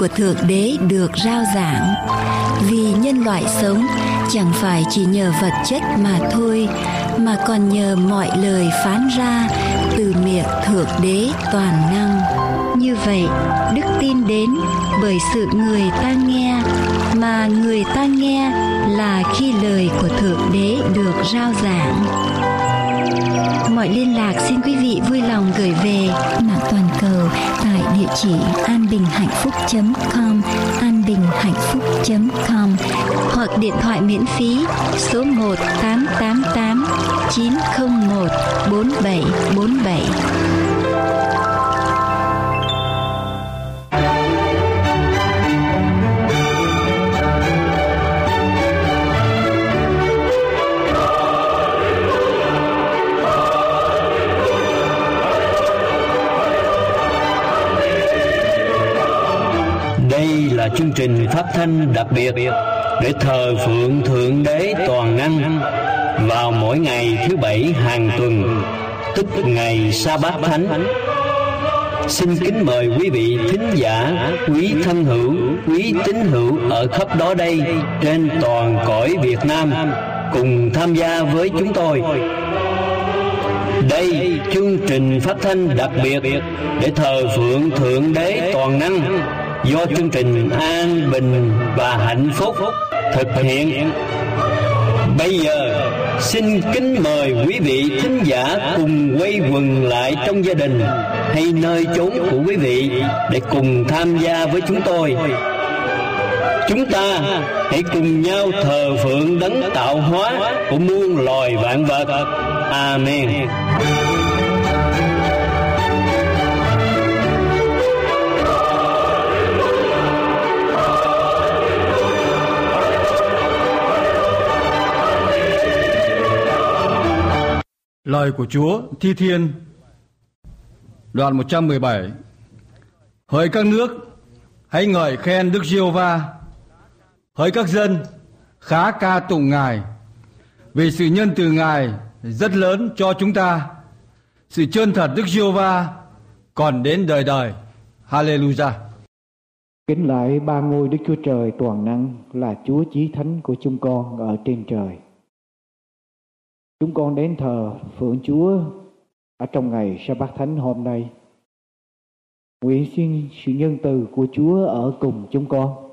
của thượng đế được rao giảng. Vì nhân loại sống, chẳng phải chỉ nhờ vật chất mà thôi, mà còn nhờ mọi lời phán ra từ miệng thượng đế toàn năng. Như vậy, đức tin đến bởi sự người ta nghe, mà người ta nghe là khi lời của thượng đế được rao giảng mọi liên lạc, xin quý vị vui lòng gửi về mạng toàn cầu tại địa chỉ anbinhhạnhphúc.com anbinhhạnhphúc.com hoặc điện thoại miễn phí số 1 888 901 4747 chương trình phát thanh đặc biệt để thờ phượng Thượng Đế Toàn Năng vào mỗi ngày thứ bảy hàng tuần, tức ngày Sa Bát Thánh. Xin kính mời quý vị thính giả, quý thân hữu, quý tín hữu ở khắp đó đây trên toàn cõi Việt Nam cùng tham gia với chúng tôi. Đây chương trình phát thanh đặc biệt để thờ phượng Thượng Đế Toàn Năng do chương trình An Bình và Hạnh Phúc thực hiện. Bây giờ, xin kính mời quý vị thính giả cùng quay quần lại trong gia đình hay nơi chốn của quý vị để cùng tham gia với chúng tôi. Chúng ta hãy cùng nhau thờ phượng đấng tạo hóa của muôn loài vạn vật. Amen. Lời của Chúa Thi Thiên. Đoạn 117 Hỡi các nước, Hãy ngợi khen Đức Diêu Va Hỡi các dân, Khá ca tụng Ngài, Vì sự nhân từ Ngài Rất lớn cho chúng ta. Sự chân thật Đức Diêu Va Còn đến đời đời. Hallelujah. Kính lại ba ngôi Đức Chúa Trời toàn năng Là Chúa Chí Thánh của chúng con ở trên trời. Chúng con đến thờ Phượng Chúa ở trong ngày sa bát thánh hôm nay. Nguyện xin sự nhân từ của Chúa ở cùng chúng con.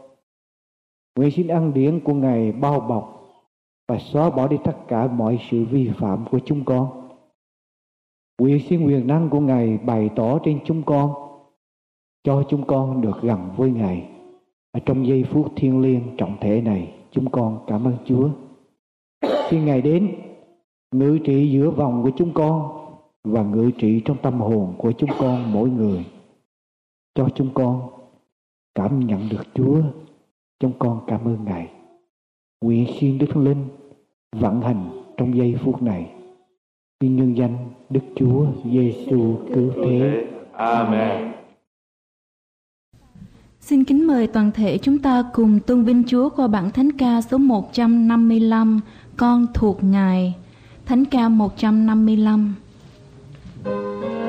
Nguyện xin ăn điển của Ngài bao bọc và xóa bỏ đi tất cả mọi sự vi phạm của chúng con. Nguyện xin quyền năng của Ngài bày tỏ trên chúng con cho chúng con được gần với Ngài. Ở trong giây phút thiêng liêng trọng thể này, chúng con cảm ơn Chúa. Xin Ngài đến ngự trị giữa vòng của chúng con và ngự trị trong tâm hồn của chúng con mỗi người cho chúng con cảm nhận được Chúa. Chúng con cảm ơn Ngài. Nguyện xin Đức Thánh Linh vận hành trong giây phút này. Xin nhân danh Đức Chúa Giêsu cứu thế. Amen. Xin kính mời toàn thể chúng ta cùng tôn vinh Chúa qua bản thánh ca số 155 Con thuộc Ngài Thánh ca 155 hội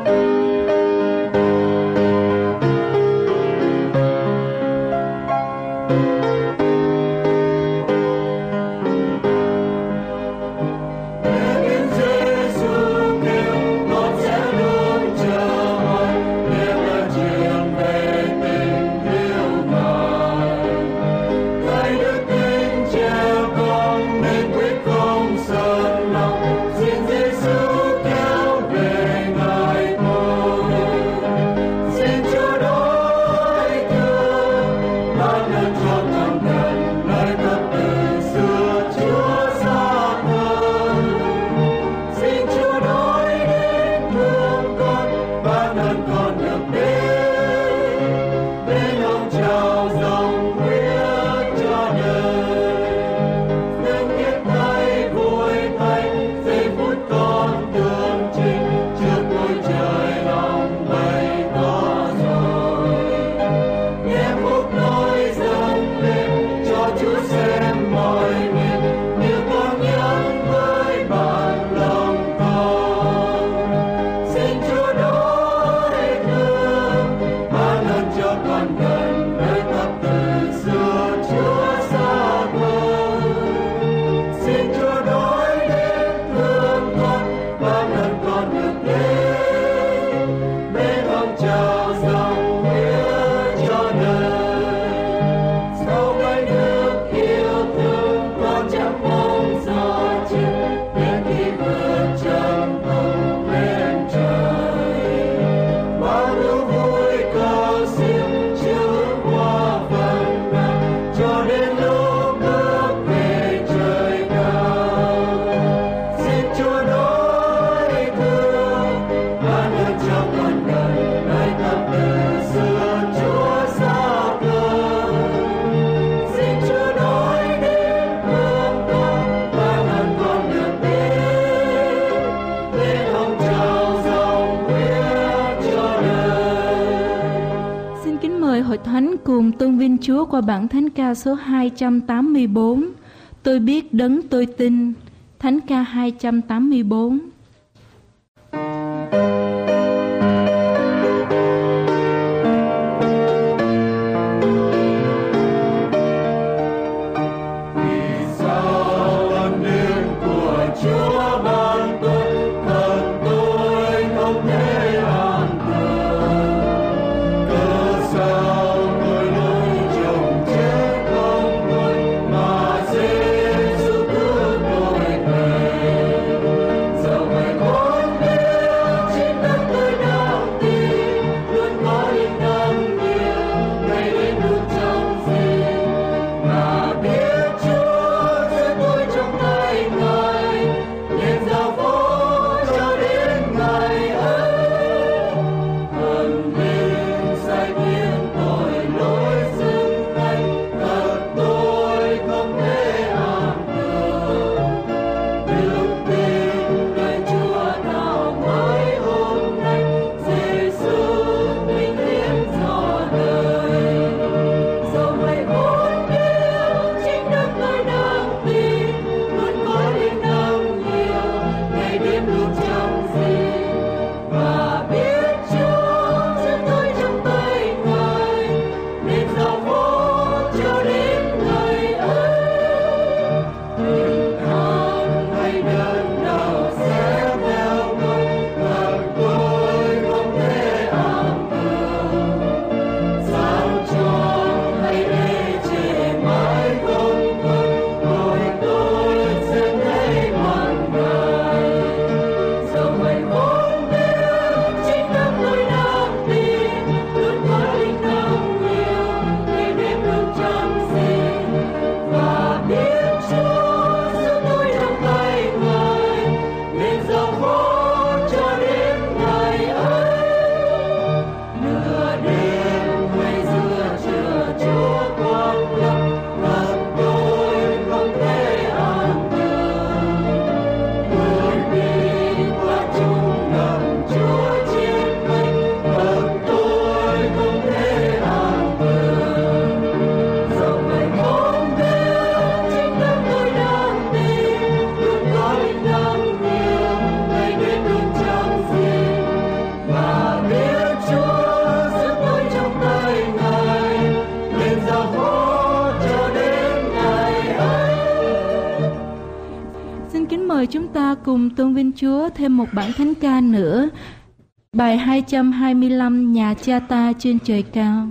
cùng tôn vinh Chúa qua bản thánh ca số 284. Tôi biết đấng tôi tin. Thánh ca 284. Ta cùng tôn vinh Chúa thêm một bản thánh ca nữa. Bài 225 Nhà cha ta trên trời cao.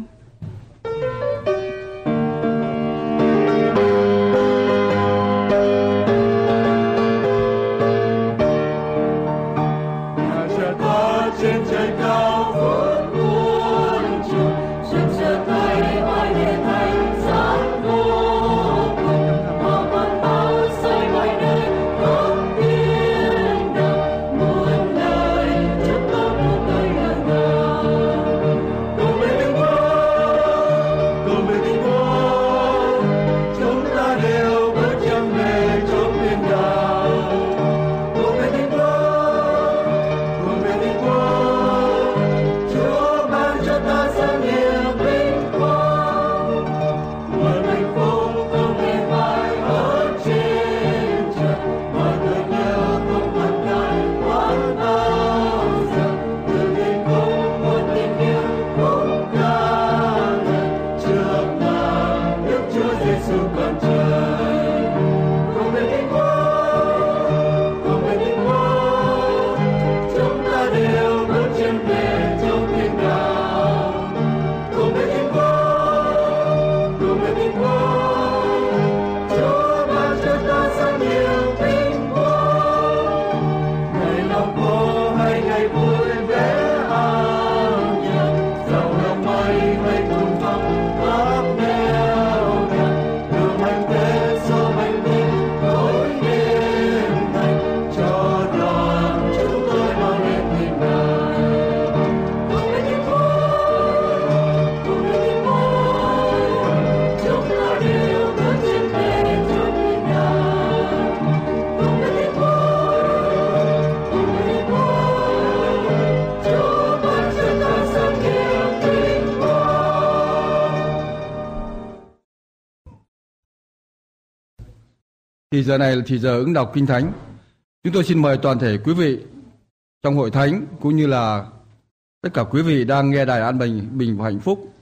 Giờ này là thì giờ ứng đọc kinh thánh. Chúng tôi xin mời toàn thể quý vị trong hội thánh cũng như là tất cả quý vị đang nghe đài an bình bình và hạnh phúc.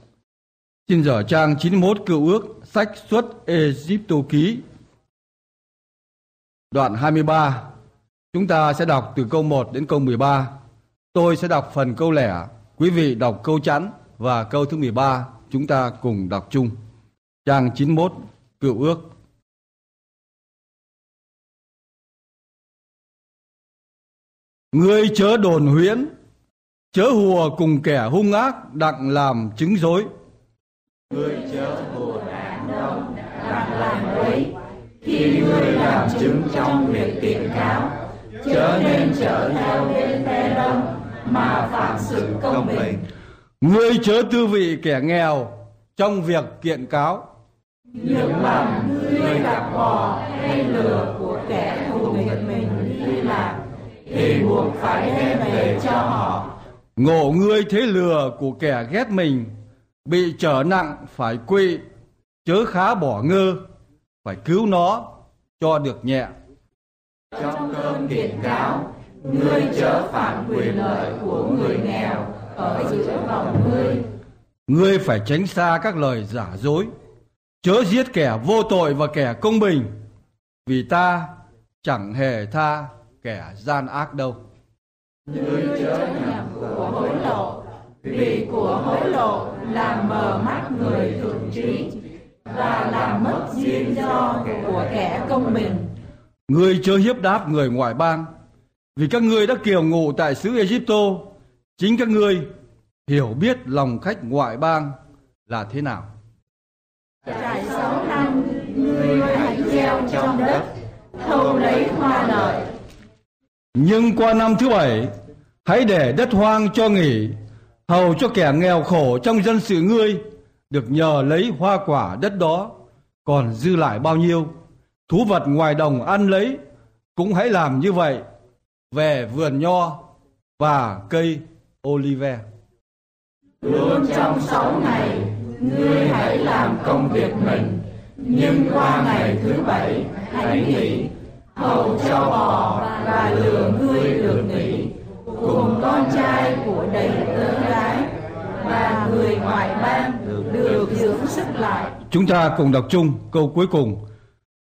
Xin dở trang 91 cựu ước sách xuất Egypto ký đoạn 23. Chúng ta sẽ đọc từ câu 1 đến câu 13. Tôi sẽ đọc phần câu lẻ, quý vị đọc câu chẵn và câu thứ 13 chúng ta cùng đọc chung. Trang 91 cựu ước Ngươi chớ đồn huyễn, chớ hùa cùng kẻ hung ác đặng làm chứng dối. Ngươi chớ hùa đàn đông đặng làm quấy, khi ngươi làm chứng trong việc kiện cáo, chớ nên trở theo bên phe đông mà phạm sự công bình. Ngươi chớ tư vị kẻ nghèo trong việc kiện cáo. Những lần ngươi gặp bò hay lừa của kẻ thù nghịch mình đi làm thì buộc phải đem về cho họ. Ngộ ngươi thế lừa của kẻ ghét mình, bị trở nặng phải quy, chớ khá bỏ ngơ, phải cứu nó cho được nhẹ. Trong cơn kiện cáo, ngươi chớ phạm quyền lợi của người nghèo ở giữa vòng ngươi. Ngươi phải tránh xa các lời giả dối, chớ giết kẻ vô tội và kẻ công bình, vì ta chẳng hề tha kẻ gian ác đâu. Ngươi chớ nhầm của hối lộ, vì của hối lộ làm mờ mắt người thượng trí và làm mất duyên do của kẻ công bình. Ngươi chớ hiếp đáp người ngoại bang, vì các ngươi đã kiều ngụ tại xứ Egypto, chính các ngươi hiểu biết lòng khách ngoại bang là thế nào. Trải sáu năm, ngươi hãy gieo trong đất, thâu lấy hoa lợi. Nhưng qua năm thứ bảy, hãy để đất hoang cho nghỉ, hầu cho kẻ nghèo khổ trong dân sự ngươi được nhờ lấy hoa quả đất đó, còn dư lại bao nhiêu, thú vật ngoài đồng ăn lấy, cũng hãy làm như vậy về vườn nho và cây olive. Luôn trong sáu ngày, ngươi hãy làm công việc mình, nhưng qua ngày thứ bảy, hãy nghỉ, hầu cho bò và lừa ngươi được nghỉ, cùng con trai của đầy tớ gái, và người ngoại bang được dưỡng sức lại. Chúng ta cùng đọc chung câu cuối cùng.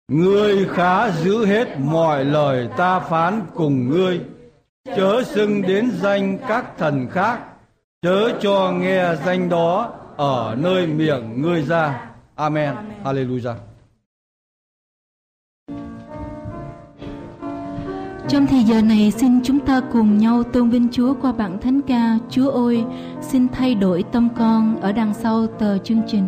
Ngươi khá giữ hết mọi lời ta phán cùng ngươi, chớ xưng đến danh các thần khác, chớ cho nghe danh đó ở nơi miệng ngươi ra. Amen. Hallelujah. Trong thời giờ này, xin chúng ta cùng nhau tôn vinh Chúa qua bản thánh ca, Chúa ơi, xin thay đổi tâm con ở đằng sau tờ chương trình.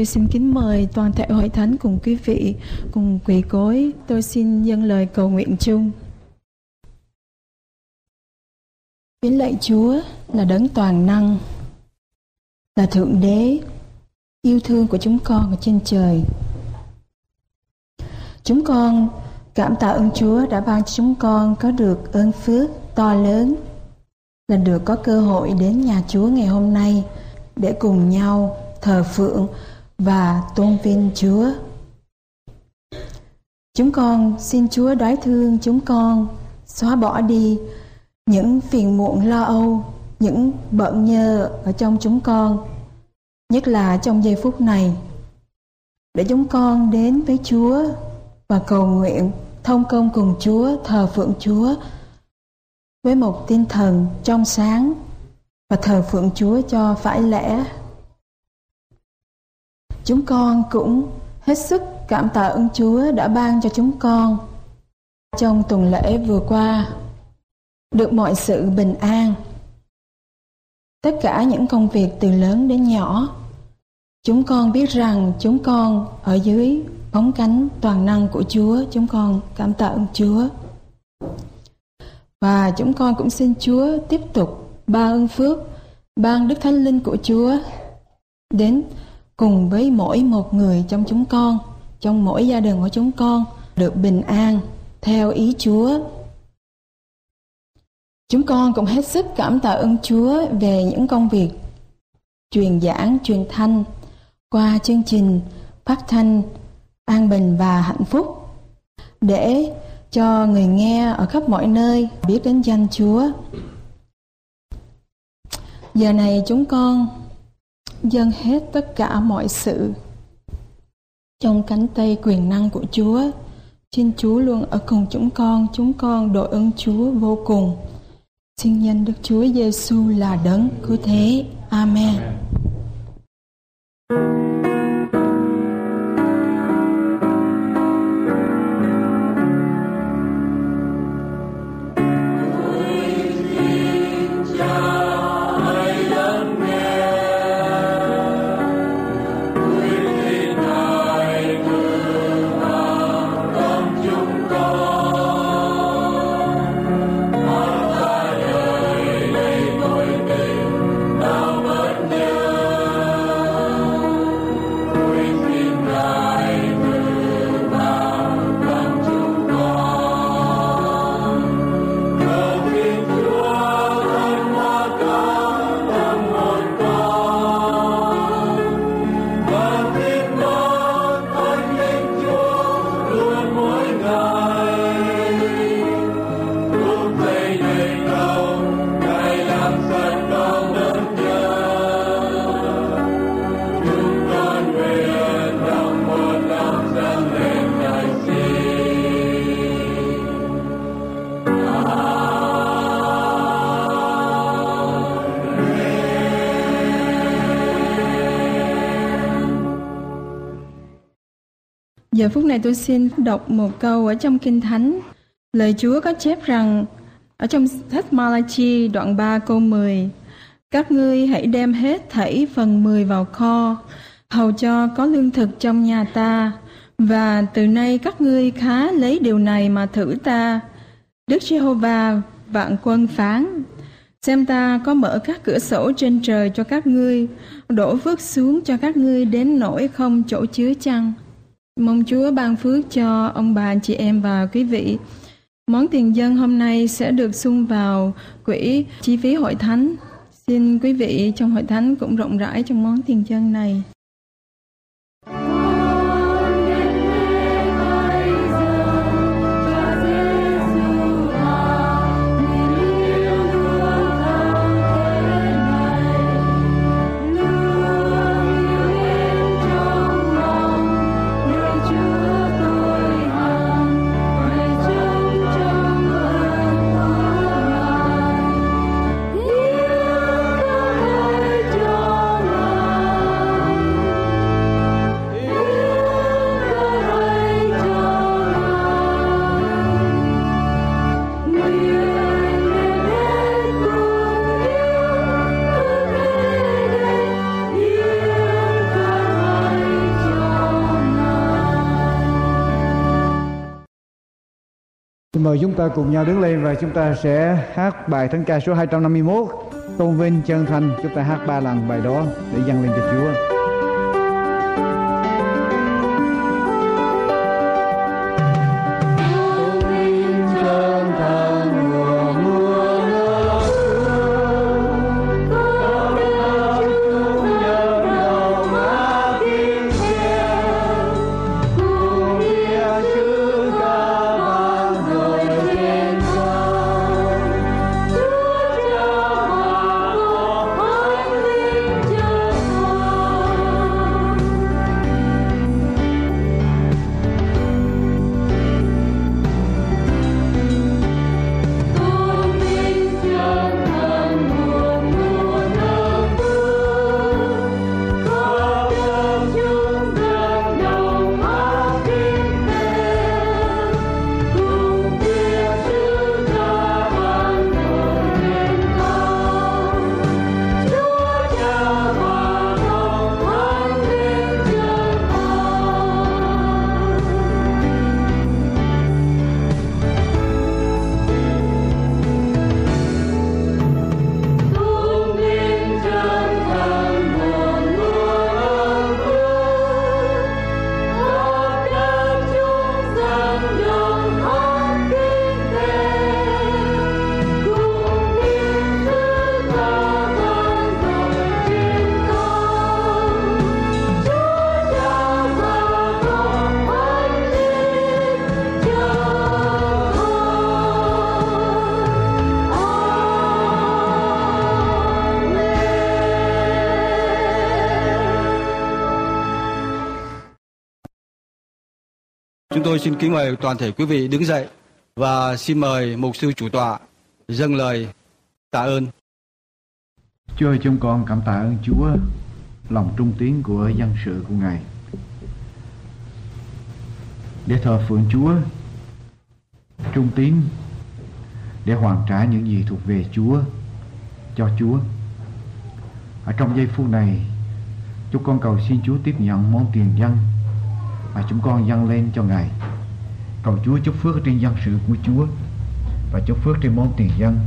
Tôi xin kính mời toàn thể hội thánh cùng quý vị cùng quỳ gối Tôi xin dâng lời cầu nguyện chung. Kính lạy Chúa là đấng toàn năng, là Thượng Đế, yêu thương của chúng con ở trên trời. Chúng con cảm tạ ơn Chúa đã ban cho chúng con có được ơn phước to lớn là được có cơ hội đến nhà Chúa ngày hôm nay để cùng nhau thờ phượng và tôn vinh Chúa. Chúng con xin Chúa đói thương chúng con xóa bỏ đi những phiền muộn lo âu, những bận nhơ ở trong chúng con, nhất là trong giây phút này, để chúng con đến với Chúa và cầu nguyện thông công cùng Chúa, thờ phượng Chúa với một tinh thần trong sáng và thờ phượng Chúa cho phải lẽ. Chúng con cũng hết sức cảm tạ ơn Chúa đã ban cho chúng con trong tuần lễ vừa qua được mọi sự bình an. Tất cả những công việc từ lớn đến nhỏ, chúng con biết rằng chúng con ở dưới bóng cánh toàn năng của Chúa, chúng con cảm tạ ơn Chúa. Và chúng con cũng xin Chúa tiếp tục ban ơn phước, ban Đức Thánh Linh của Chúa đến cùng với mỗi một người trong chúng con, trong mỗi gia đình của chúng con được bình an theo ý Chúa. Chúng con cũng hết sức cảm tạ ơn Chúa về những công việc truyền giảng, truyền thanh qua chương trình phát thanh an bình và hạnh phúc để cho người nghe ở khắp mọi nơi biết đến danh Chúa. Giờ này chúng con dâng hết tất cả mọi sự trong cánh tay quyền năng của Chúa. Xin Chúa luôn ở cùng chúng con, chúng con đội ơn Chúa vô cùng. Xin nhân Đức Chúa Giêsu là đấng cứu thế. Amen. Amen. Giờ phút này tôi xin đọc một câu ở trong Kinh Thánh. Lời Chúa có chép rằng, ở trong sách Malachi đoạn 3 câu 10 Các ngươi hãy đem hết thảy phần 10 vào kho, hầu cho có lương thực trong nhà ta, và từ nay các ngươi khá lấy điều này mà thử ta Đức Giê-hô-va vạn quân phán, xem ta có mở các cửa sổ trên trời cho các ngươi, đổ phước xuống cho các ngươi đến nỗi không chỗ chứa chăng Mong Chúa ban phước cho ông bà, chị em và quý vị. Món tiền dân hôm nay sẽ được sung vào quỹ chi phí hội thánh. Xin quý vị trong hội thánh cũng rộng rãi trong món tiền dân này. Xin mời chúng ta cùng nhau đứng lên và chúng ta sẽ hát bài thánh ca số 251 Tôn vinh chân thành, chúng ta hát ba lần bài đó để dâng lên cho Chúa. Tôi xin kính mời toàn thể quý vị đứng dậy và xin mời mục sư chủ tọa dâng lời tạ ơn. Chúa ơi chúng con cảm tạ ơn Chúa lòng trung tín của dân sự của Ngài để thờ phượng Chúa trung tín để hoàn trả những gì thuộc về Chúa cho Chúa. Ở trong giây phút này, chúng con cầu xin Chúa tiếp nhận món tiền dân mà chúng con dâng lên cho Ngài. Cầu Chúa chúc phước trên dân sự của Chúa và chúc phước trên món tiền dân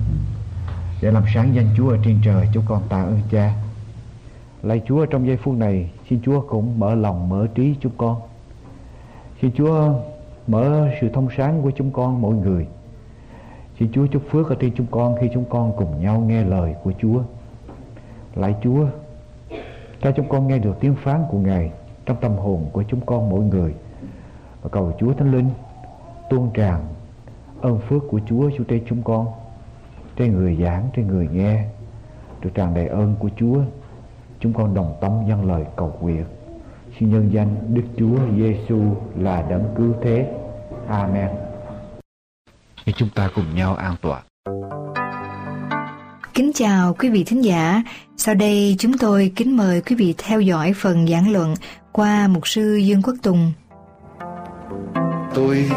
để làm sáng danh Chúa ở trên trời. Chúng con tạ ơn Cha. Lạy Chúa trong giây phút này, xin Chúa cũng mở lòng, mở trí chúng con. Xin Chúa mở sự thông sáng của chúng con mỗi người. Xin Chúa chúc phước ở trên chúng con khi chúng con cùng nhau nghe lời của Chúa. Lạy Chúa, cho chúng con nghe được tiếng phán của Ngài trong tâm hồn của chúng con mỗi người. Và cầu Chúa Thánh Linh tuôn tràn ơn phước của Chúa xuống trên chúng con trên người giảng trên người nghe được tràn đầy ơn của Chúa. Chúng con đồng tâm dâng lời cầu nguyện. Xin nhân danh Đức Chúa Giêsu là đấng cứu thế. Amen. Thì chúng ta cùng nhau an tọa. Kính chào quý vị thính giả. Sau đây chúng tôi kính mời quý vị theo dõi phần giảng luận qua mục sư Dương Quốc Tùng. Tôi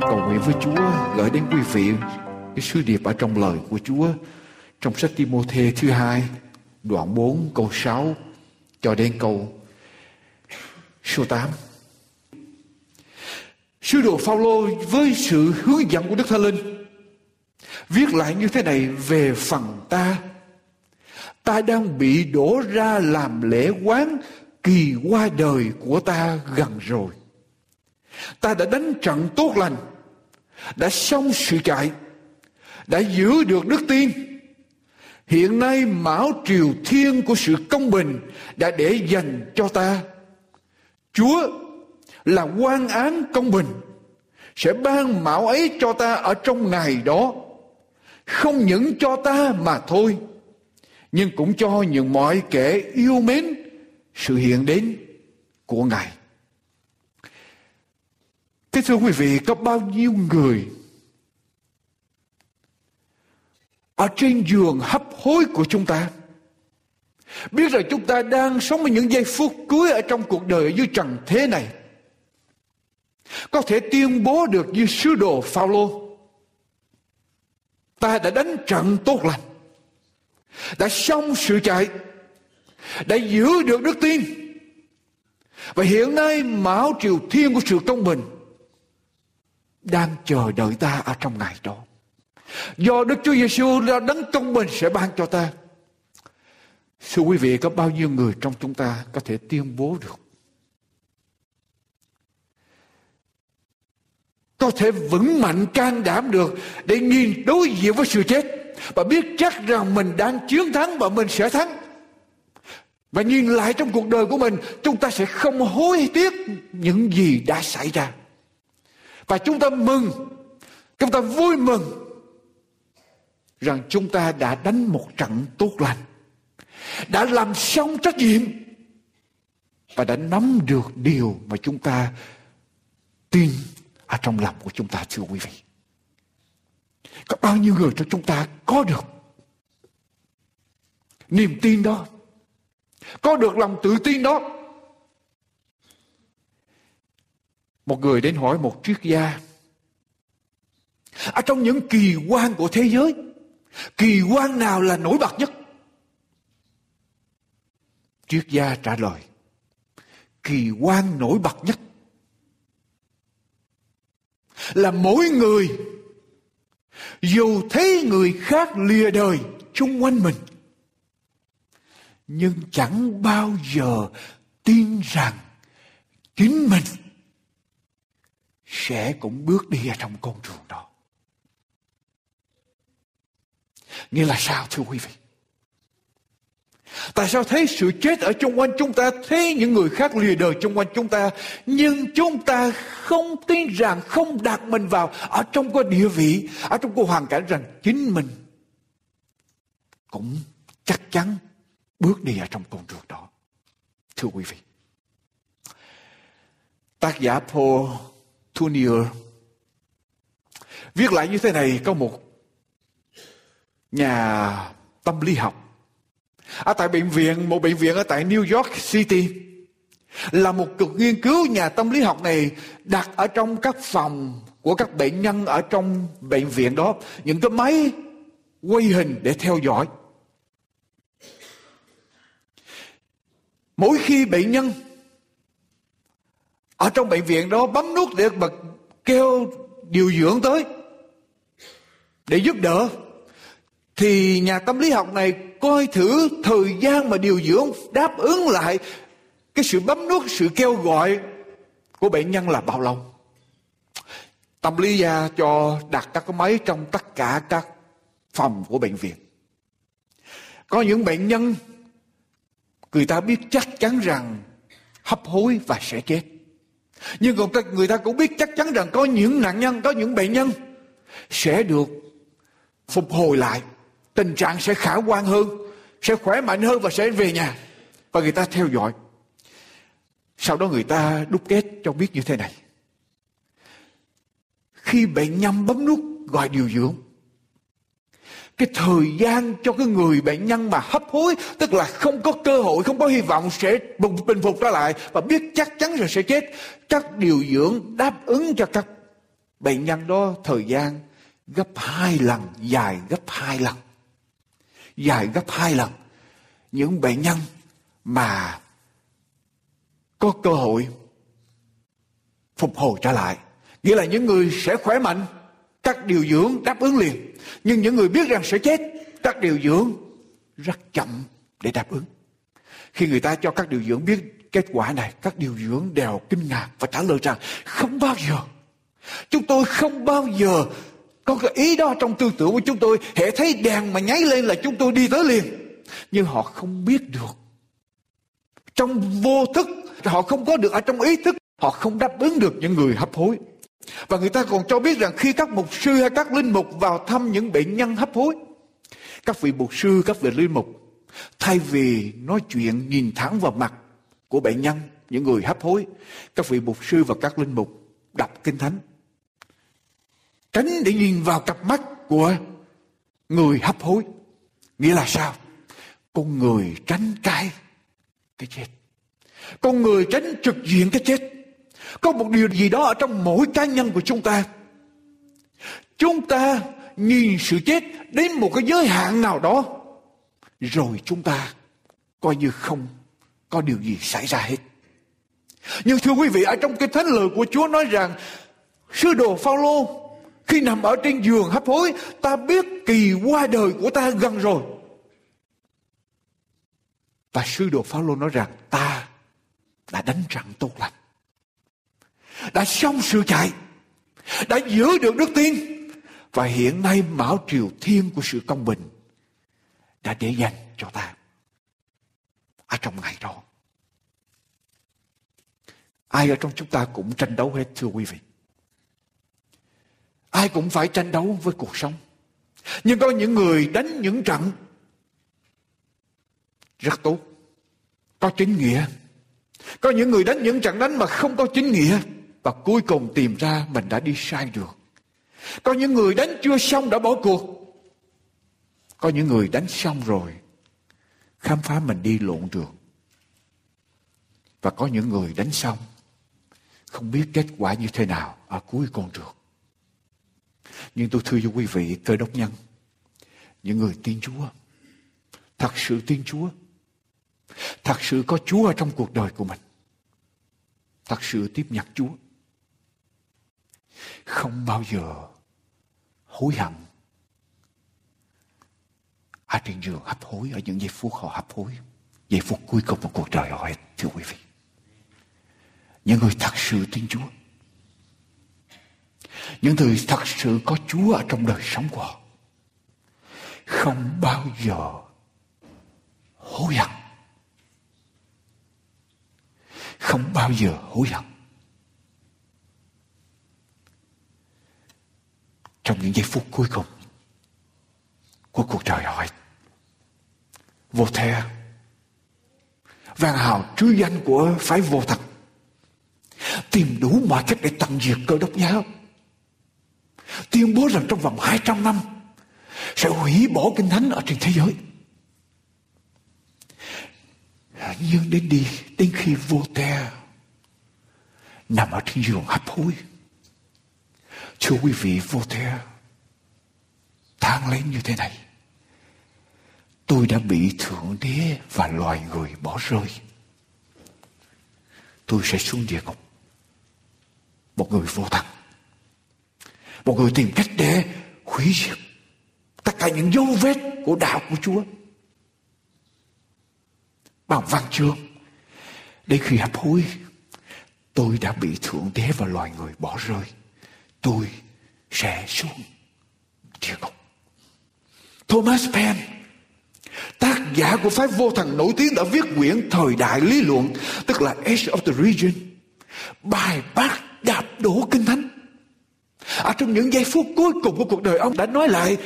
cầu nguyện với Chúa, gửi đến quý vị cái sứ điệp ở trong lời của Chúa trong sách Timôthê thứ hai, đoạn 4 câu 6 cho đến câu số 8. Sứ đồ Phaolô với sự hướng dẫn của Đức Thánh Linh, viết lại như thế này về phần ta ta đang bị đổ ra làm lễ quán kỳ qua đời của ta gần rồi. Ta đã đánh trận tốt lành, đã xong sự chạy, đã giữ được đức tin. Hiện nay mão triều thiên của sự công bình đã để dành cho ta. Chúa là quan án công bình, sẽ ban mão ấy cho ta ở trong ngày đó. Không những cho ta mà thôi, nhưng cũng cho những mọi kẻ yêu mến sự hiện đến của ngài. Thế thưa quý vị, có bao nhiêu người ở trên giường hấp hối của chúng ta? Biết rằng chúng ta đang sống ở những giây phút cuối ở trong cuộc đời dưới trần thế này. Có thể tuyên bố được như sứ đồ Phaolô, ta đã đánh trận tốt lành, đã xong sự chạy đã giữ được đức tin và hiện nay mão triều thiên của sự công bình đang chờ đợi ta ở trong ngày đó. Do Đức Chúa Giêsu là đấng công bình sẽ ban cho ta. Thưa quý vị, có bao nhiêu người trong chúng ta có thể tuyên bố được? Có thể vững mạnh can đảm được để nhìn đối diện với sự chết và biết chắc rằng mình đang chiến thắng và mình sẽ thắng. Và nhìn lại trong cuộc đời của mình, chúng ta sẽ không hối tiếc những gì đã xảy ra. Và chúng ta mừng, chúng ta vui mừng rằng chúng ta đã đánh một trận tốt lành đã làm xong trách nhiệm và đã nắm được điều mà chúng ta tin ở trong lòng của chúng ta thưa quý vị. Có bao nhiêu người trong chúng ta có được niềm tin đó, có được lòng tự tin đó. Một người đến hỏi một triết gia ở trong những kỳ quan của thế giới kỳ quan nào là nổi bật nhất Triết gia trả lời, kỳ quan nổi bật nhất là mỗi người dù thấy người khác lìa đời chung quanh mình nhưng chẳng bao giờ tin rằng chính mình sẽ cũng bước đi ở trong con đường đó. Nghĩa là sao thưa quý vị? Tại sao thấy sự chết ở chung quanh chúng ta, thấy những người khác lìa đời chung quanh chúng ta, nhưng chúng ta không tin rằng, không đặt mình vào ở trong cái địa vị, ở trong cái hoàn cảnh rằng chính mình cũng chắc chắn bước đi ở trong con đường đó. Thưa quý vị, tác giả Paul Tournier viết lại như thế này có một nhà tâm lý học. Ở tại bệnh viện, một bệnh viện ở tại New York City là một cuộc nghiên cứu nhà tâm lý học này đặt ở trong các phòng của các bệnh nhân ở trong bệnh viện đó. Những cái máy quay hình để theo dõi. Mỗi khi bệnh nhân ở trong bệnh viện đó bấm nút để bật kêu điều dưỡng tới để giúp đỡ, thì nhà tâm lý học này coi thử thời gian mà điều dưỡng đáp ứng lại cái sự bấm nút, sự kêu gọi của bệnh nhân là bao lâu. Tâm lý gia cho đặt các cái máy trong tất cả các phòng của bệnh viện. Có những bệnh nhân người ta biết chắc chắn rằng hấp hối và sẽ chết. Nhưng còn người ta cũng biết chắc chắn rằng có những nạn nhân, có những bệnh nhân sẽ được phục hồi lại. Tình trạng sẽ khả quan hơn, sẽ khỏe mạnh hơn và sẽ về nhà. Và người ta theo dõi. Sau đó người ta đúc kết cho biết như thế này. Khi bệnh nhân bấm nút gọi điều dưỡng cái thời gian cho cái người bệnh nhân mà hấp hối, tức là không có cơ hội, không có hy vọng sẽ bình phục trở lại và biết chắc chắn rồi sẽ chết. Các điều dưỡng đáp ứng cho các bệnh nhân đó thời gian gấp hai lần, dài gấp hai lần. Dài gấp hai lần. Những bệnh nhân mà có cơ hội phục hồi trở lại. Nghĩa là những người sẽ khỏe mạnh các điều dưỡng đáp ứng liền. Nhưng những người biết rằng sẽ chết các điều dưỡng rất chậm để đáp ứng. Khi người ta cho các điều dưỡng biết kết quả này, các điều dưỡng đều kinh ngạc và trả lời rằng, không bao giờ. Chúng tôi không bao giờ có cái ý đó trong tư tưởng của chúng tôi. Hệ thấy đèn mà nháy lên là chúng tôi đi tới liền. Nhưng họ không biết được. Trong vô thức, họ không có được, ở trong ý thức, họ không đáp ứng được những người hấp hối và người ta còn cho biết rằng khi các mục sư hay các linh mục vào thăm những bệnh nhân hấp hối, các vị mục sư, các vị linh mục, thay vì nói chuyện nhìn thẳng vào mặt của bệnh nhân, những người hấp hối, các vị mục sư và các linh mục đọc kinh thánh. Tránh để nhìn vào cặp mắt của người hấp hối. Nghĩa là sao? Con người tránh cái cái chết. Con người tránh trực diện cái chết có một điều gì đó ở trong mỗi cá nhân của chúng ta chúng ta nhìn sự chết đến một cái giới hạn nào đó rồi chúng ta coi như không có điều gì xảy ra hết nhưng thưa quý vị ở trong cái thánh lời của Chúa nói rằng Sư đồ Phaolô khi nằm ở trên giường hấp hối, ta biết kỳ qua đời của ta gần rồi. Và sư đồ Phaolô nói rằng ta đã đánh trận tốt lành. Đã xong sự chạy. Đã giữ được đức tin. Và hiện nay mão triều thiên của sự công bình đã để dành cho ta. Ở trong ngày đó. Ai ở trong chúng ta cũng tranh đấu hết, thưa quý vị. Ai cũng phải tranh đấu với cuộc sống. Nhưng có những người đánh những trận rất tốt. Có chính nghĩa. Có những người đánh những trận đánh mà không có chính nghĩa. Và cuối cùng tìm ra mình đã đi sai được. Có những người đánh chưa xong đã bỏ cuộc. Có những người đánh xong rồi. Khám phá mình đi lộn đường. Và có những người đánh xong. Không biết kết quả như thế nào ở cuối con đường. Nhưng tôi thưa với quý vị cơ đốc nhân, những người tin Chúa, thật sự tin Chúa, thật sự có Chúa ở trong cuộc đời của mình, thật sự tiếp nhận Chúa, không bao giờ hối hận. Ở trên giường hấp hối, ở những giây phút họ hấp hối, giây phút cuối cùng của cuộc đời họ hết, thưa quý vị. Những người thật sự tin Chúa. Những người thật sự có Chúa ở trong đời sống của họ. Không bao giờ hối hận. Không bao giờ hối hận. Trong những giây phút cuối cùng của cuộc đời hỏi. vô thể vang hào trứ danh của phái vô thật tìm đủ mọi cách để tận diệt cơ đốc giáo tuyên bố rằng trong vòng 200 năm sẽ hủy bỏ kinh thánh ở trên thế giới. Nhưng đến đi, đến khi vô te nằm ở trên giường hấp hối chúa quý vị vô te than lên như thế này. Tôi đã bị Thượng Đế và loài người bỏ rơi. Tôi sẽ xuống địa ngục. Một người vô thần một người tìm cách để hủy diệt tất cả những dấu vết của đạo của Chúa. Bằng văn chương, đến khi hấp hối, tôi đã bị Thượng Đế và loài người bỏ rơi. Tôi sẽ xuống địa ngục. Thomas Paine tác giả của phái vô thần nổi tiếng đã viết quyển thời đại lý luận, tức là Age of the Region, bài bác đạp đổ kinh thánh ở trong những giây phút cuối cùng của cuộc đời ông đã nói lại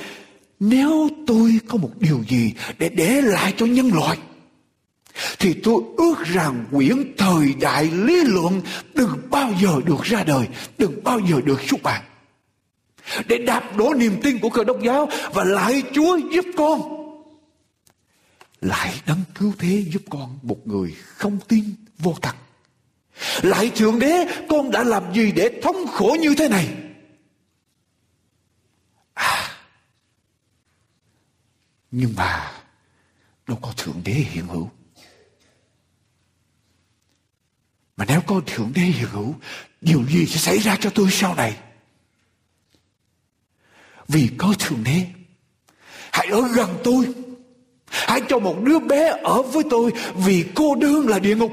nếu tôi có một điều gì để để lại cho nhân loại thì tôi ước rằng quyển thời đại lý luận đừng bao giờ được ra đời, đừng bao giờ được xuất bản. Để đạp đổ niềm tin của cơ đốc giáo và lại chúa giúp con. Lại đấng cứu thế giúp con, một người không tin vô thật. Lại thượng đế, con đã làm gì để thống khổ như thế này? À, nhưng mà đâu có Thượng Đế hiện hữu. Mà nếu con Thượng Đế hiện hữu, điều gì sẽ xảy ra cho tôi sau này? Vì có Thượng Đế, hãy ở gần tôi. Hãy cho một đứa bé ở với tôi vì cô đơn là địa ngục.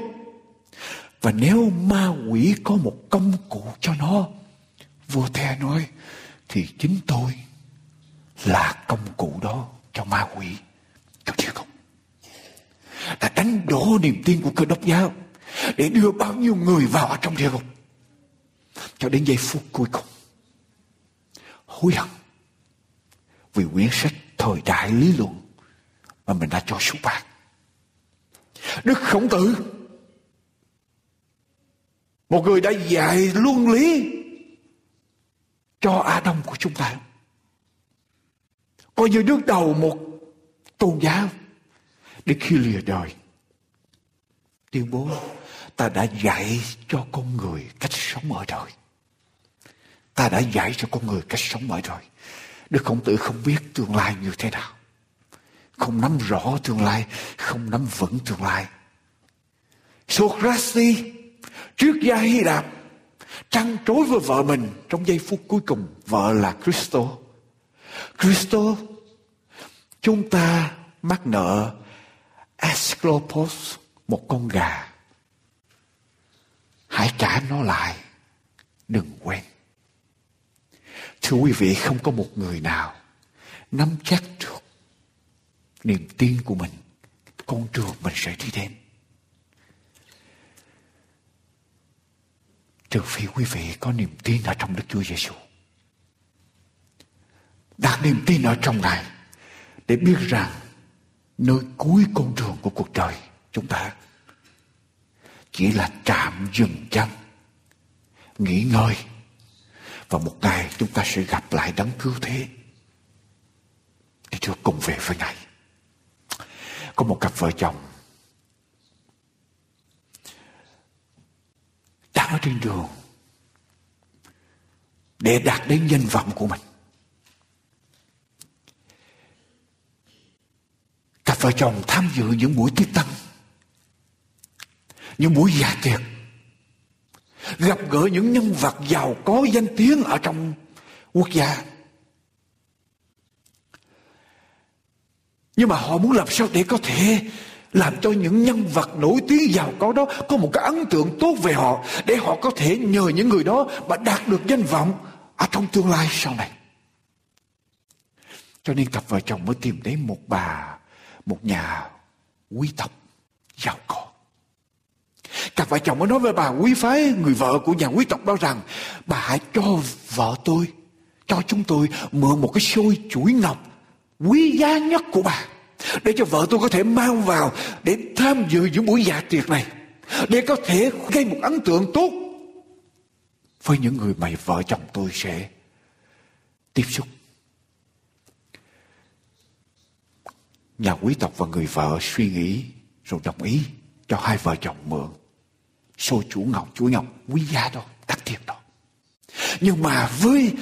Và nếu ma quỷ có một công cụ cho nó, vua the nói, thì chính tôi là công cụ đó cho ma quỷ cho địa ngục đã đánh đổ niềm tin của cơ đốc giáo để đưa bao nhiêu người vào ở trong địa ngục. Cho đến giây phút cuối cùng, hối hận vì quyển sách thời đại lý luận mà mình đã cho xuất bản. Đức khổng tử, một người đã dạy luân lý cho Adam Đông của chúng ta. Coi như nước đầu một tôn giáo để khi lìa đời, tuyên bố ta đã dạy cho con người cách sống ở đời. Ta đã dạy cho con người cách sống ở đời. Đức khổng tử không biết tương lai như thế nào. Không nắm rõ tương lai không nắm vững tương lai. Socrates trước gia Hy Lạp trăn trối với vợ mình trong giây phút cuối cùng vợ là Christo. Christo, chúng ta mắc nợ Asclopus một con gà hãy trả nó lại. Đừng quên. Thưa quý vị, không có một người nào nắm chắc được niềm tin của mình. Con đường mình sẽ đi đến. Trừ phi quý vị có niềm tin ở trong Đức Chúa Giêsu. Đặt niềm tin ở trong Ngài để biết rằng nơi cuối con đường của cuộc đời chúng ta chỉ là trạm dừng chân, nghỉ ngơi và một ngày chúng ta sẽ gặp lại đấng cứu thế để Chúa cùng về với Ngài. Có một cặp vợ chồng đang ở trên đường để đạt đến danh vọng của mình. Cặp vợ chồng tham dự những buổi tiếp tăng, những buổi dạ tiệc, gặp gỡ những nhân vật giàu có danh tiếng ở trong quốc gia. Nhưng mà họ muốn làm sao để có thể làm cho những nhân vật nổi tiếng giàu có đó có một cái ấn tượng tốt về họ để họ có thể nhờ những người đó mà đạt được danh vọng ở trong tương lai sau này. Cho nên cặp vợ chồng mới tìm đến một bà, một nhà quý tộc giàu có. Cặp vợ chồng mới nói với bà quý phái, người vợ của nhà quý tộc đó rằng, bà hãy cho vợ tôi, cho chúng tôi mượn một cái xôi chuỗi ngọc quý giá nhất của bà để cho vợ tôi có thể mang vào để tham dự những buổi dạ tiệc này để có thể gây một ấn tượng tốt với những người mà vợ chồng tôi sẽ tiếp xúc. Nhà quý tộc và người vợ suy nghĩ rồi đồng ý cho hai vợ chồng mượn sô chủ ngọc chuỗi ngọc, quý giá đó, đặc biệt đó. Nhưng mà với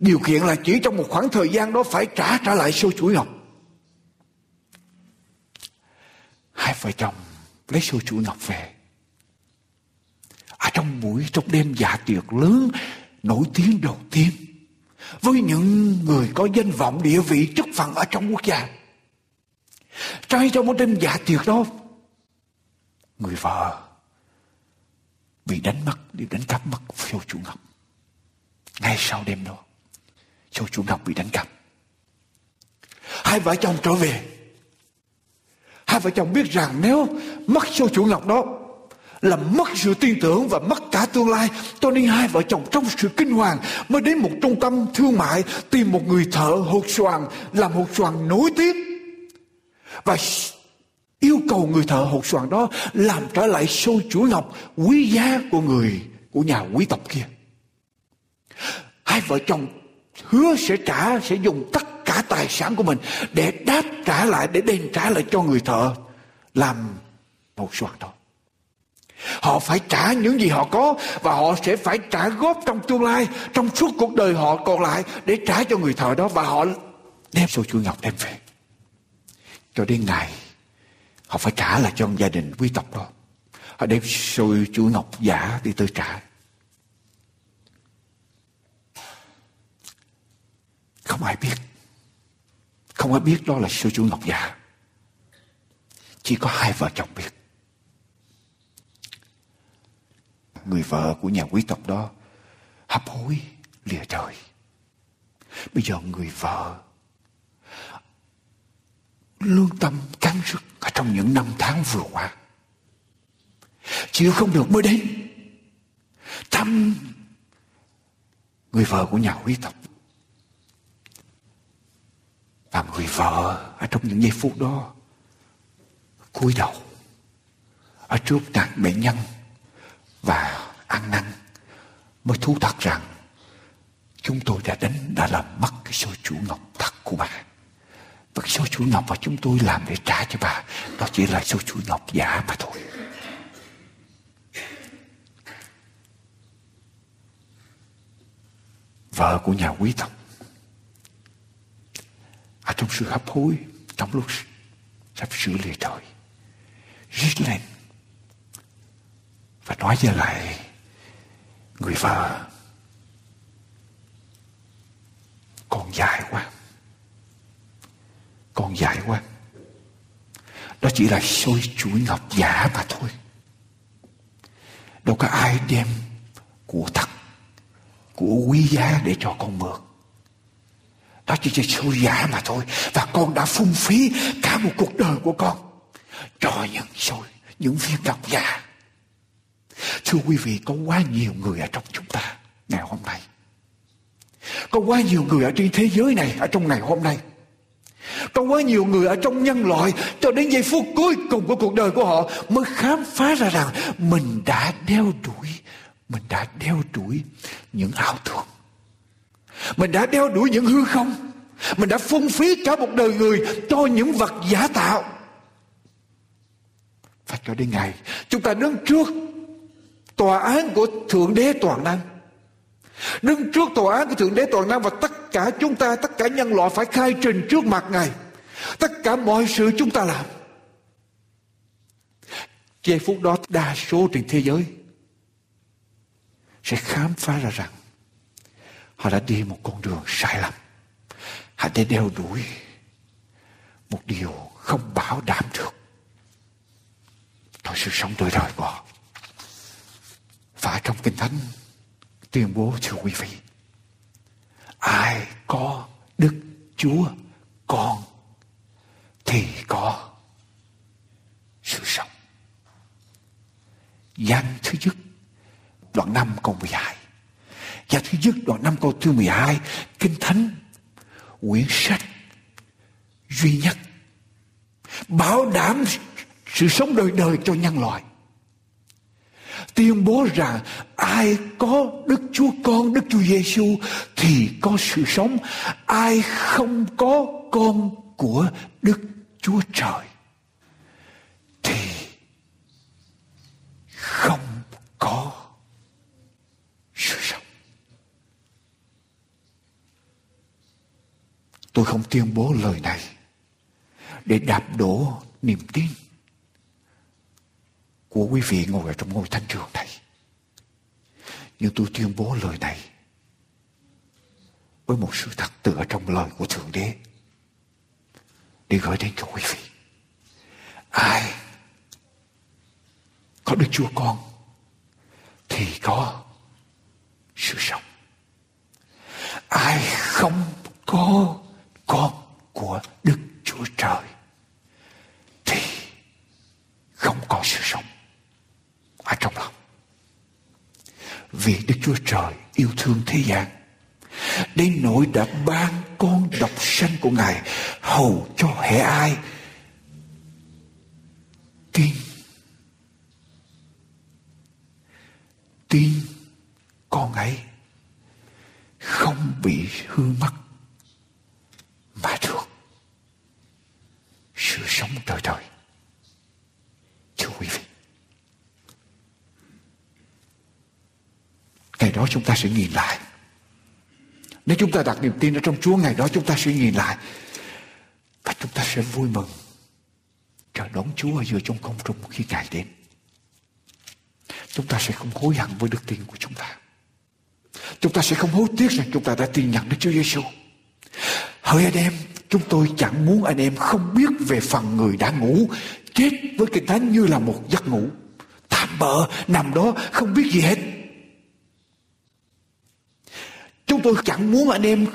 điều kiện là chỉ trong một khoảng thời gian đó phải trả trả lại sô chuỗi ngọc. Hai vợ chồng lấy sô chuỗi ngọc về. Ở trong buổi trong đêm dạ tiệc lớn, nổi tiếng đầu tiên, với những người có danh vọng địa vị chức phận ở trong quốc gia. Trai trong một đêm dạ tiệc đó, người vợ bị đánh mất, bị đánh cắp mất châu chủ ngọc. Ngay sau đêm đó, châu chủ ngọc bị đánh cắp. Hai vợ chồng trở về. Hai vợ chồng biết rằng nếu mất châu chủ ngọc đó là mất sự tin tưởng và mất cả tương lai, cho nên hai vợ chồng trong sự kinh hoàng mới đến một trung tâm thương mại tìm một người thợ hột xoàn, làm hột xoàn nổi tiếng. Và yêu cầu người thợ hột xoàn đó làm trở lại xô chuỗi ngọc quý giá của người của nhà quý tộc kia hai vợ chồng hứa sẽ trả sẽ dùng tất cả tài sản của mình để đáp trả lại để đền trả lại cho người thợ làm hột xoàn đó Họ phải trả những gì họ có và họ sẽ phải trả góp trong tương lai, trong suốt cuộc đời họ còn lại để trả cho người thợ đó và họ đem sổ chuỗi ngọc đem về. Cho đến ngày họ phải trả lại cho gia đình quý tộc đó. Họ đem sôi chuỗi ngọc giả đi tới trả. Không ai biết. Không ai biết đó là sôi chuỗi ngọc giả. Chỉ có hai vợ chồng biết. người vợ của nhà quý tộc đó hấp hối lìa trời. Bây giờ người vợ lương tâm căng sức ở trong những năm tháng vừa qua. Chịu không được mới đến. Thăm người vợ của nhà quý tộc. Và người vợ ở trong những giây phút đó cúi đầu ở trước nạn bệnh nhân và ăn năn mới thú thật rằng chúng tôi đã đánh đã làm mất cái số chủ ngọc thật của bà và cái số chủ ngọc mà chúng tôi làm để trả cho bà, đó chỉ là số chủ ngọc giả mà thôi. Vợ của nhà quý tộc. Ở trong sự hấp hối, trong lúc sắp sửa lìa trời, rít lên và nói với lại người vợ còn dài quá còn dài quá. Đó chỉ là xôi chuỗi ngọc giả mà thôi. Đâu có ai đem của thật, của quý giá để cho con mượn. Đó chỉ là xôi giả mà thôi. Và con đã phung phí cả một cuộc đời của con cho những xôi, những viên ngọc giả. Thưa quý vị, có quá nhiều người ở trong chúng ta ngày hôm nay. Có quá nhiều người ở trên thế giới này, ở trong ngày hôm nay có quá nhiều người ở trong nhân loại cho đến giây phút cuối cùng của cuộc đời của họ mới khám phá ra rằng mình đã đeo đuổi, mình đã đeo đuổi những ảo tưởng. Mình đã đeo đuổi những hư không. Mình đã phung phí cả một đời người cho những vật giả tạo. Và cho đến ngày chúng ta đứng trước tòa án của Thượng Đế Toàn Năng Đứng trước tòa án của Thượng Đế Toàn Năng và tất cả chúng ta, tất cả nhân loại phải khai trình trước mặt Ngài. Tất cả mọi sự chúng ta làm. Giây phút đó đa số trên thế giới sẽ khám phá ra rằng họ đã đi một con đường sai lầm. Họ đã đeo đuổi một điều không bảo đảm được thôi sự sống đời đời của họ. Và trong Kinh Thánh tuyên bố, thưa quý vị, ai có đức chúa con thì có sự sống. Gian thứ nhất, đoạn 5 câu 12 gian thứ nhất, đoạn 5 câu thứ 12 Kinh Thánh, quyển sách duy nhất, bảo đảm sự sống đời đời cho nhân loại tuyên bố rằng ai có Đức Chúa Con, Đức Chúa Giêsu thì có sự sống. Ai không có con của Đức Chúa Trời thì không có sự sống. Tôi không tuyên bố lời này để đạp đổ niềm tin của quý vị ngồi ở trong ngôi thánh trường này. Nhưng tôi tuyên bố lời này với một sự thật tựa trong lời của Thượng Đế để gửi đến cho quý vị. Ai có Đức Chúa Con thì có sự sống. Ai không có con của Đức Chúa Trời thì không có sự sống ở trong lòng. Vì Đức Chúa Trời yêu thương thế gian. Đến nỗi đã ban con độc sanh của Ngài Hầu cho hệ ai? Tin. Tin con ấy Không bị hư mất Mà được Sự sống đời đời Thưa quý vị Ngày đó chúng ta sẽ nhìn lại. Nếu chúng ta đặt niềm tin ở trong Chúa, ngày đó chúng ta sẽ nhìn lại. Và chúng ta sẽ vui mừng. Chờ đón Chúa ở giữa trong công trung khi Ngài đến. Chúng ta sẽ không hối hận với đức tin của chúng ta. Chúng ta sẽ không hối tiếc rằng chúng ta đã tin nhận Đức Chúa Giêsu. Hỡi anh em, chúng tôi chẳng muốn anh em không biết về phần người đã ngủ, chết với kinh thánh như là một giấc ngủ. Tạm bợ, nằm đó, không biết gì hết. Chúng tôi chẳng muốn anh em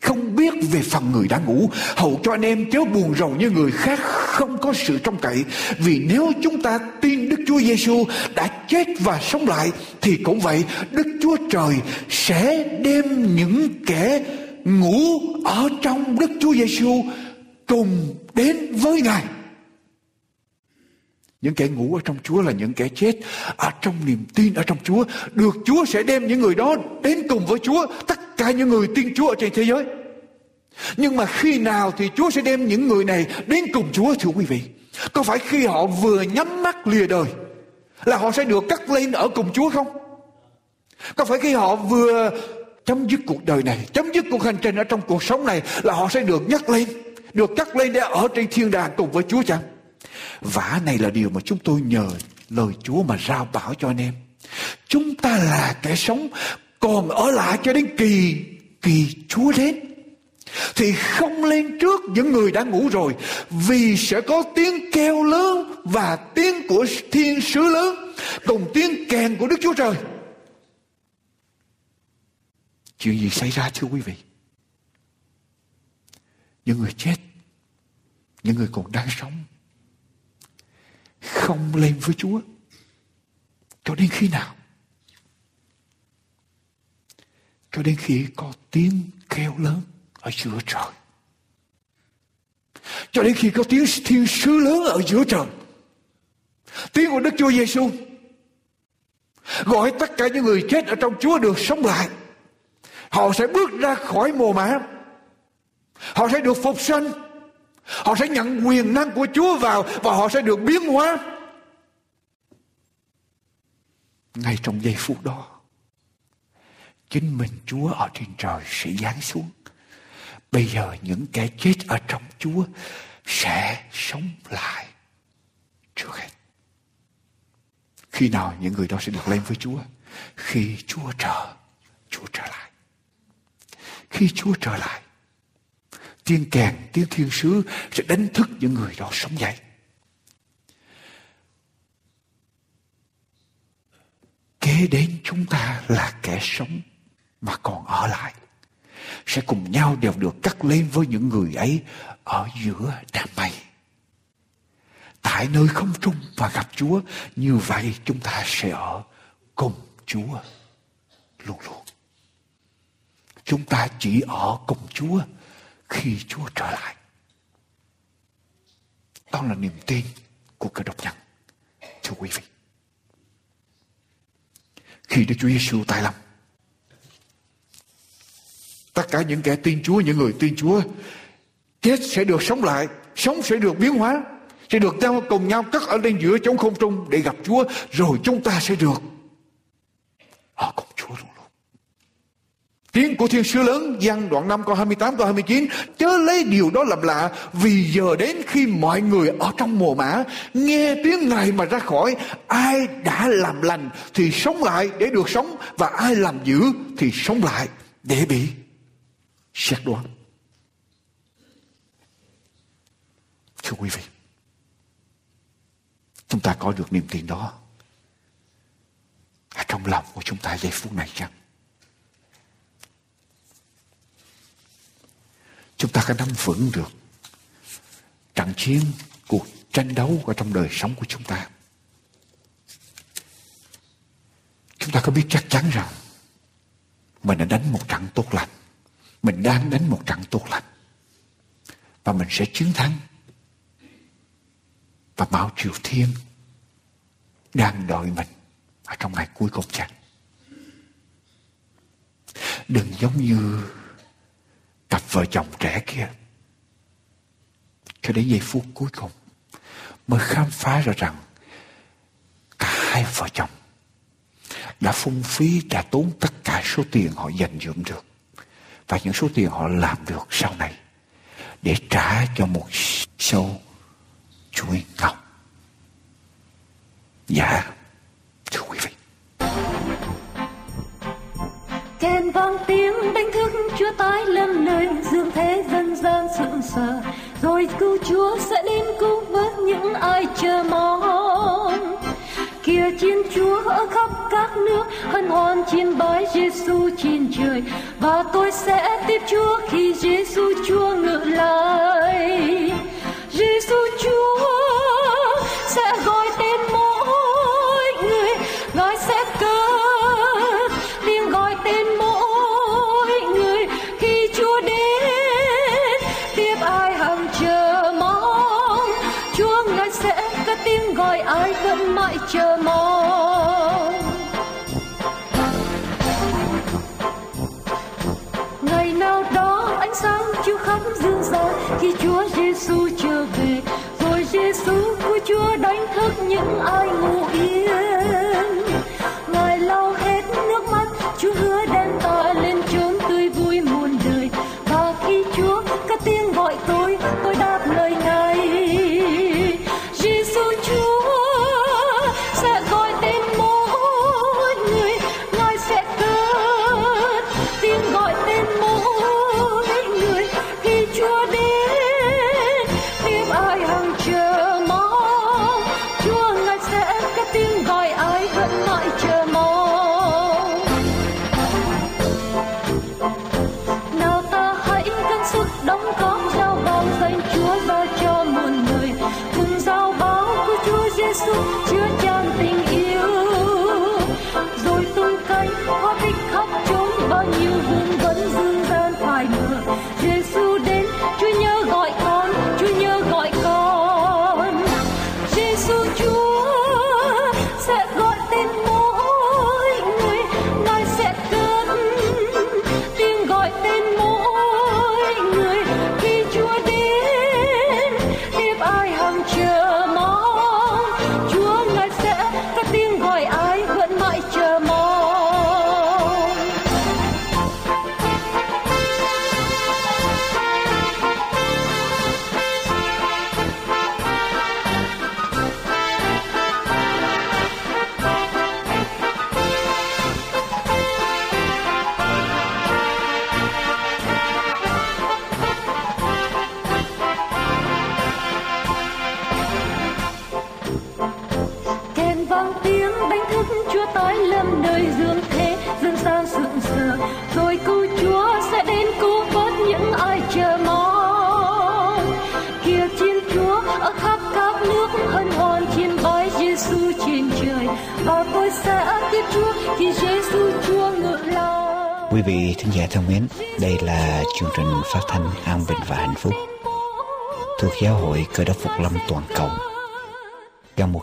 không biết về phần người đã ngủ hầu cho anh em chớ buồn rầu như người khác không có sự trông cậy vì nếu chúng ta tin Đức Chúa Giêsu đã chết và sống lại, thì cũng vậy Đức Chúa Trời sẽ đem những kẻ ngủ ở trong Đức Chúa Giêsu cùng đến với Ngài những kẻ ngủ ở trong Chúa là những kẻ chết ở trong niềm tin ở trong Chúa. Được Chúa sẽ đem những người đó đến cùng với Chúa. Tất cả những người tin Chúa ở trên thế giới. Nhưng mà khi nào thì Chúa sẽ đem những người này đến cùng Chúa thưa quý vị? Có phải khi họ vừa nhắm mắt lìa đời là họ sẽ được cắt lên ở cùng Chúa không? Có phải khi họ vừa chấm dứt cuộc đời này, chấm dứt cuộc hành trình ở trong cuộc sống này là họ sẽ được nhắc lên, được cắt lên để ở trên thiên đàng cùng với Chúa chăng? Vả này là điều mà chúng tôi nhờ lời Chúa mà rao bảo cho anh em. chúng ta là kẻ sống còn ở lại cho đến kỳ kỳ Chúa đến thì không lên trước những người đã ngủ rồi vì sẽ có tiếng kêu lớn và tiếng của thiên sứ lớn cùng tiếng kèn của Đức Chúa Trời. Chuyện gì xảy ra thưa quý vị? Những người chết, những người còn đang sống không lên với Chúa cho đến khi nào? Cho đến khi có tiếng kêu lớn ở giữa trời. Cho đến khi có tiếng thiên sứ lớn ở giữa trời. Tiếng của Đức Chúa Giêsu gọi tất cả những người chết ở trong Chúa được sống lại. Họ sẽ bước ra khỏi mồ mả. Họ sẽ được phục sinh. Họ sẽ nhận quyền năng của Chúa vào và họ sẽ được biến hóa. Ngay trong giây phút đó, chính mình Chúa ở trên trời sẽ giáng xuống Bây giờ những kẻ chết ở trong Chúa sẽ sống lại trước hết. Khi nào những người đó sẽ được lên với Chúa? Khi Chúa trở, Chúa trở lại. Khi Chúa trở lại, tiếng kèn, tiếng thiên sứ sẽ đánh thức những người đó sống dậy. Kế đến chúng ta là kẻ sống mà còn ở lại sẽ cùng nhau đều được cắt lên với những người ấy ở giữa đám mây. Tại nơi không trung và gặp Chúa, như vậy chúng ta sẽ ở cùng Chúa luôn luôn. Chúng ta chỉ ở cùng Chúa khi Chúa trở lại. Đó là niềm tin của cơ đốc nhân. Thưa quý vị. Khi Đức Chúa Giêsu tái lòng Tất cả những kẻ tin Chúa, những người tin Chúa, chết sẽ được sống lại, sống sẽ được biến hóa, sẽ được nhau cùng nhau cất ở lên giữa chống không trung để gặp Chúa, rồi chúng ta sẽ được ở cùng Chúa luôn luôn. Tiếng của thiên sứ lớn gian đoạn 5 câu 28 câu 29 Chớ lấy điều đó làm lạ Vì giờ đến khi mọi người ở trong mồ mã Nghe tiếng Ngài mà ra khỏi Ai đã làm lành Thì sống lại để được sống Và ai làm dữ thì sống lại Để bị xét đoán. Thưa quý vị, chúng ta có được niềm tin đó ở trong lòng của chúng ta giây phút này chăng? Chúng ta có nắm vững được trận chiến, cuộc tranh đấu ở trong đời sống của chúng ta. Chúng ta có biết chắc chắn rằng mình đã đánh một trận tốt lành mình đang đánh một trận tốt lành. Và mình sẽ chiến thắng. Và bảo Triều Thiên đang đợi mình ở trong ngày cuối cùng chẳng đừng giống như cặp vợ chồng trẻ kia. Cho đến giây phút cuối cùng mới khám phá ra rằng cả hai vợ chồng đã phung phí đã tốn tất cả số tiền họ dành dụm được và những số tiền họ làm được sau này để trả cho một sâu chuỗi ngọc. Dạ, thưa quý vị. trên vang tiếng đánh thức Chúa tái lâm nơi dương thế dân gian sững sờ rồi cứu Chúa sẽ đến cứu vớt những ai chờ mong kia chiến Chúa ở khắp các nước hân hoan chiên bái Giêsu trên trời và tôi sẽ tiếp Chúa khi Giêsu Chúa ngự lại.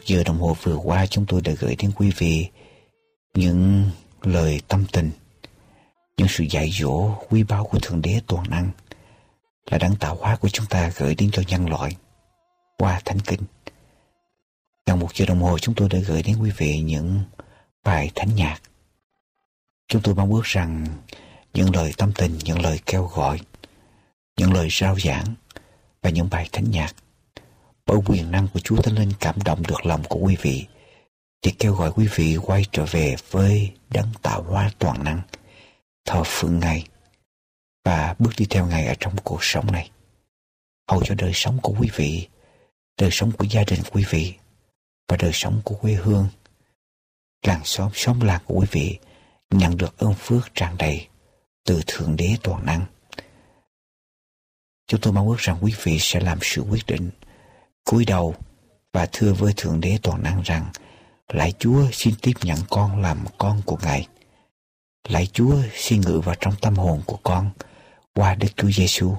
Giờ đồng hồ vừa qua chúng tôi đã gửi đến quý vị những lời tâm tình, những sự dạy dỗ quý báu của Thượng Đế toàn năng là đấng tạo hóa của chúng ta gửi đến cho nhân loại qua Thánh Kinh. Trong một giờ đồng hồ chúng tôi đã gửi đến quý vị những bài thánh nhạc. Chúng tôi mong ước rằng những lời tâm tình, những lời kêu gọi, những lời rao giảng và những bài thánh nhạc bởi quyền năng của Chúa Thánh Linh cảm động được lòng của quý vị, thì kêu gọi quý vị quay trở về với đấng tạo hóa toàn năng thờ phượng Ngài và bước đi theo Ngài ở trong cuộc sống này hầu cho đời sống của quý vị, đời sống của gia đình quý vị và đời sống của quê hương, làng xóm xóm làng của quý vị nhận được ơn phước tràn đầy từ Thượng Đế toàn năng. Chúng tôi mong ước rằng quý vị sẽ làm sự quyết định cúi đầu và thưa với Thượng Đế toàn năng rằng Lạy Chúa xin tiếp nhận con làm con của Ngài. Lạy Chúa xin ngự vào trong tâm hồn của con qua Đức Chúa Giêsu.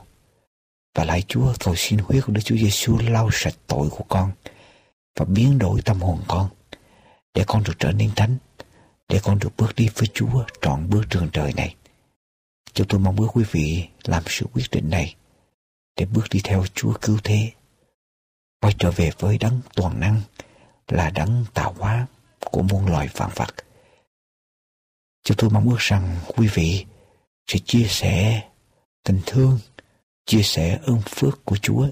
Và lạy Chúa cầu xin huyết của Đức Chúa Giêsu lau sạch tội của con và biến đổi tâm hồn con để con được trở nên thánh, để con được bước đi với Chúa trọn bước trường trời này. Chúng tôi mong ước quý vị làm sự quyết định này để bước đi theo Chúa cứu thế, quay trở về với đấng toàn năng là đấng tạo hóa của muôn loài vạn vật. Chúng tôi mong ước rằng quý vị sẽ chia sẻ tình thương, chia sẻ ơn phước của Chúa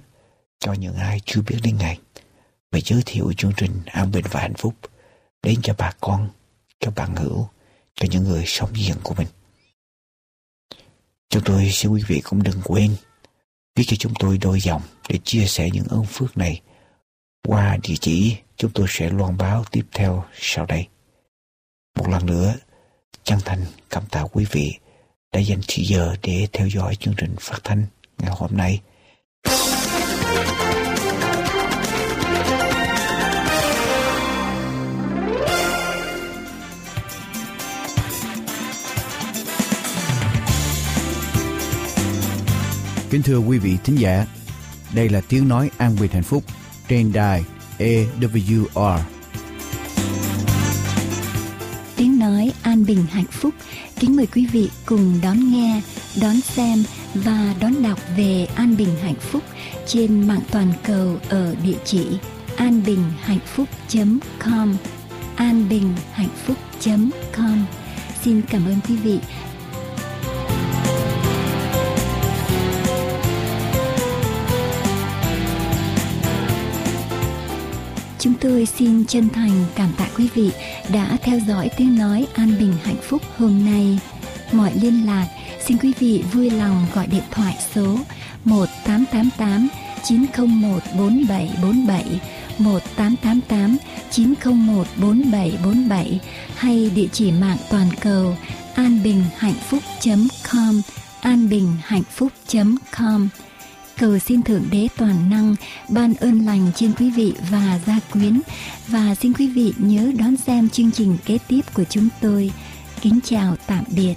cho những ai chưa biết đến Ngài và giới thiệu chương trình an bình và hạnh phúc đến cho bà con, cho bạn hữu, cho những người sống diện của mình. Chúng tôi xin quý vị cũng đừng quên viết cho chúng tôi đôi dòng để chia sẻ những ơn phước này qua địa chỉ chúng tôi sẽ loan báo tiếp theo sau đây. Một lần nữa, chân thành cảm tạ quý vị đã dành thời giờ để theo dõi chương trình phát thanh ngày hôm nay. Kính thưa quý vị thính giả, đây là tiếng nói an bình hạnh phúc trên đài AWR. Tiếng nói an bình hạnh phúc. Kính mời quý vị cùng đón nghe, đón xem và đón đọc về an bình hạnh phúc trên mạng toàn cầu ở địa chỉ anbinhhạnhphúc.com anbinhhạnhphúc.com Xin cảm ơn quý vị Chúng tôi xin chân thành cảm tạ quý vị đã theo dõi tiếng nói an bình hạnh phúc hôm nay. Mọi liên lạc, xin quý vị vui lòng gọi điện thoại số 1888 901 4747 1888 901 4747 hay địa chỉ mạng toàn cầu an bình hạnh phúc .com, an bình hạnh phúc .com cầu xin thượng đế toàn năng ban ơn lành trên quý vị và gia quyến. Và xin quý vị nhớ đón xem chương trình kế tiếp của chúng tôi. Kính chào tạm biệt.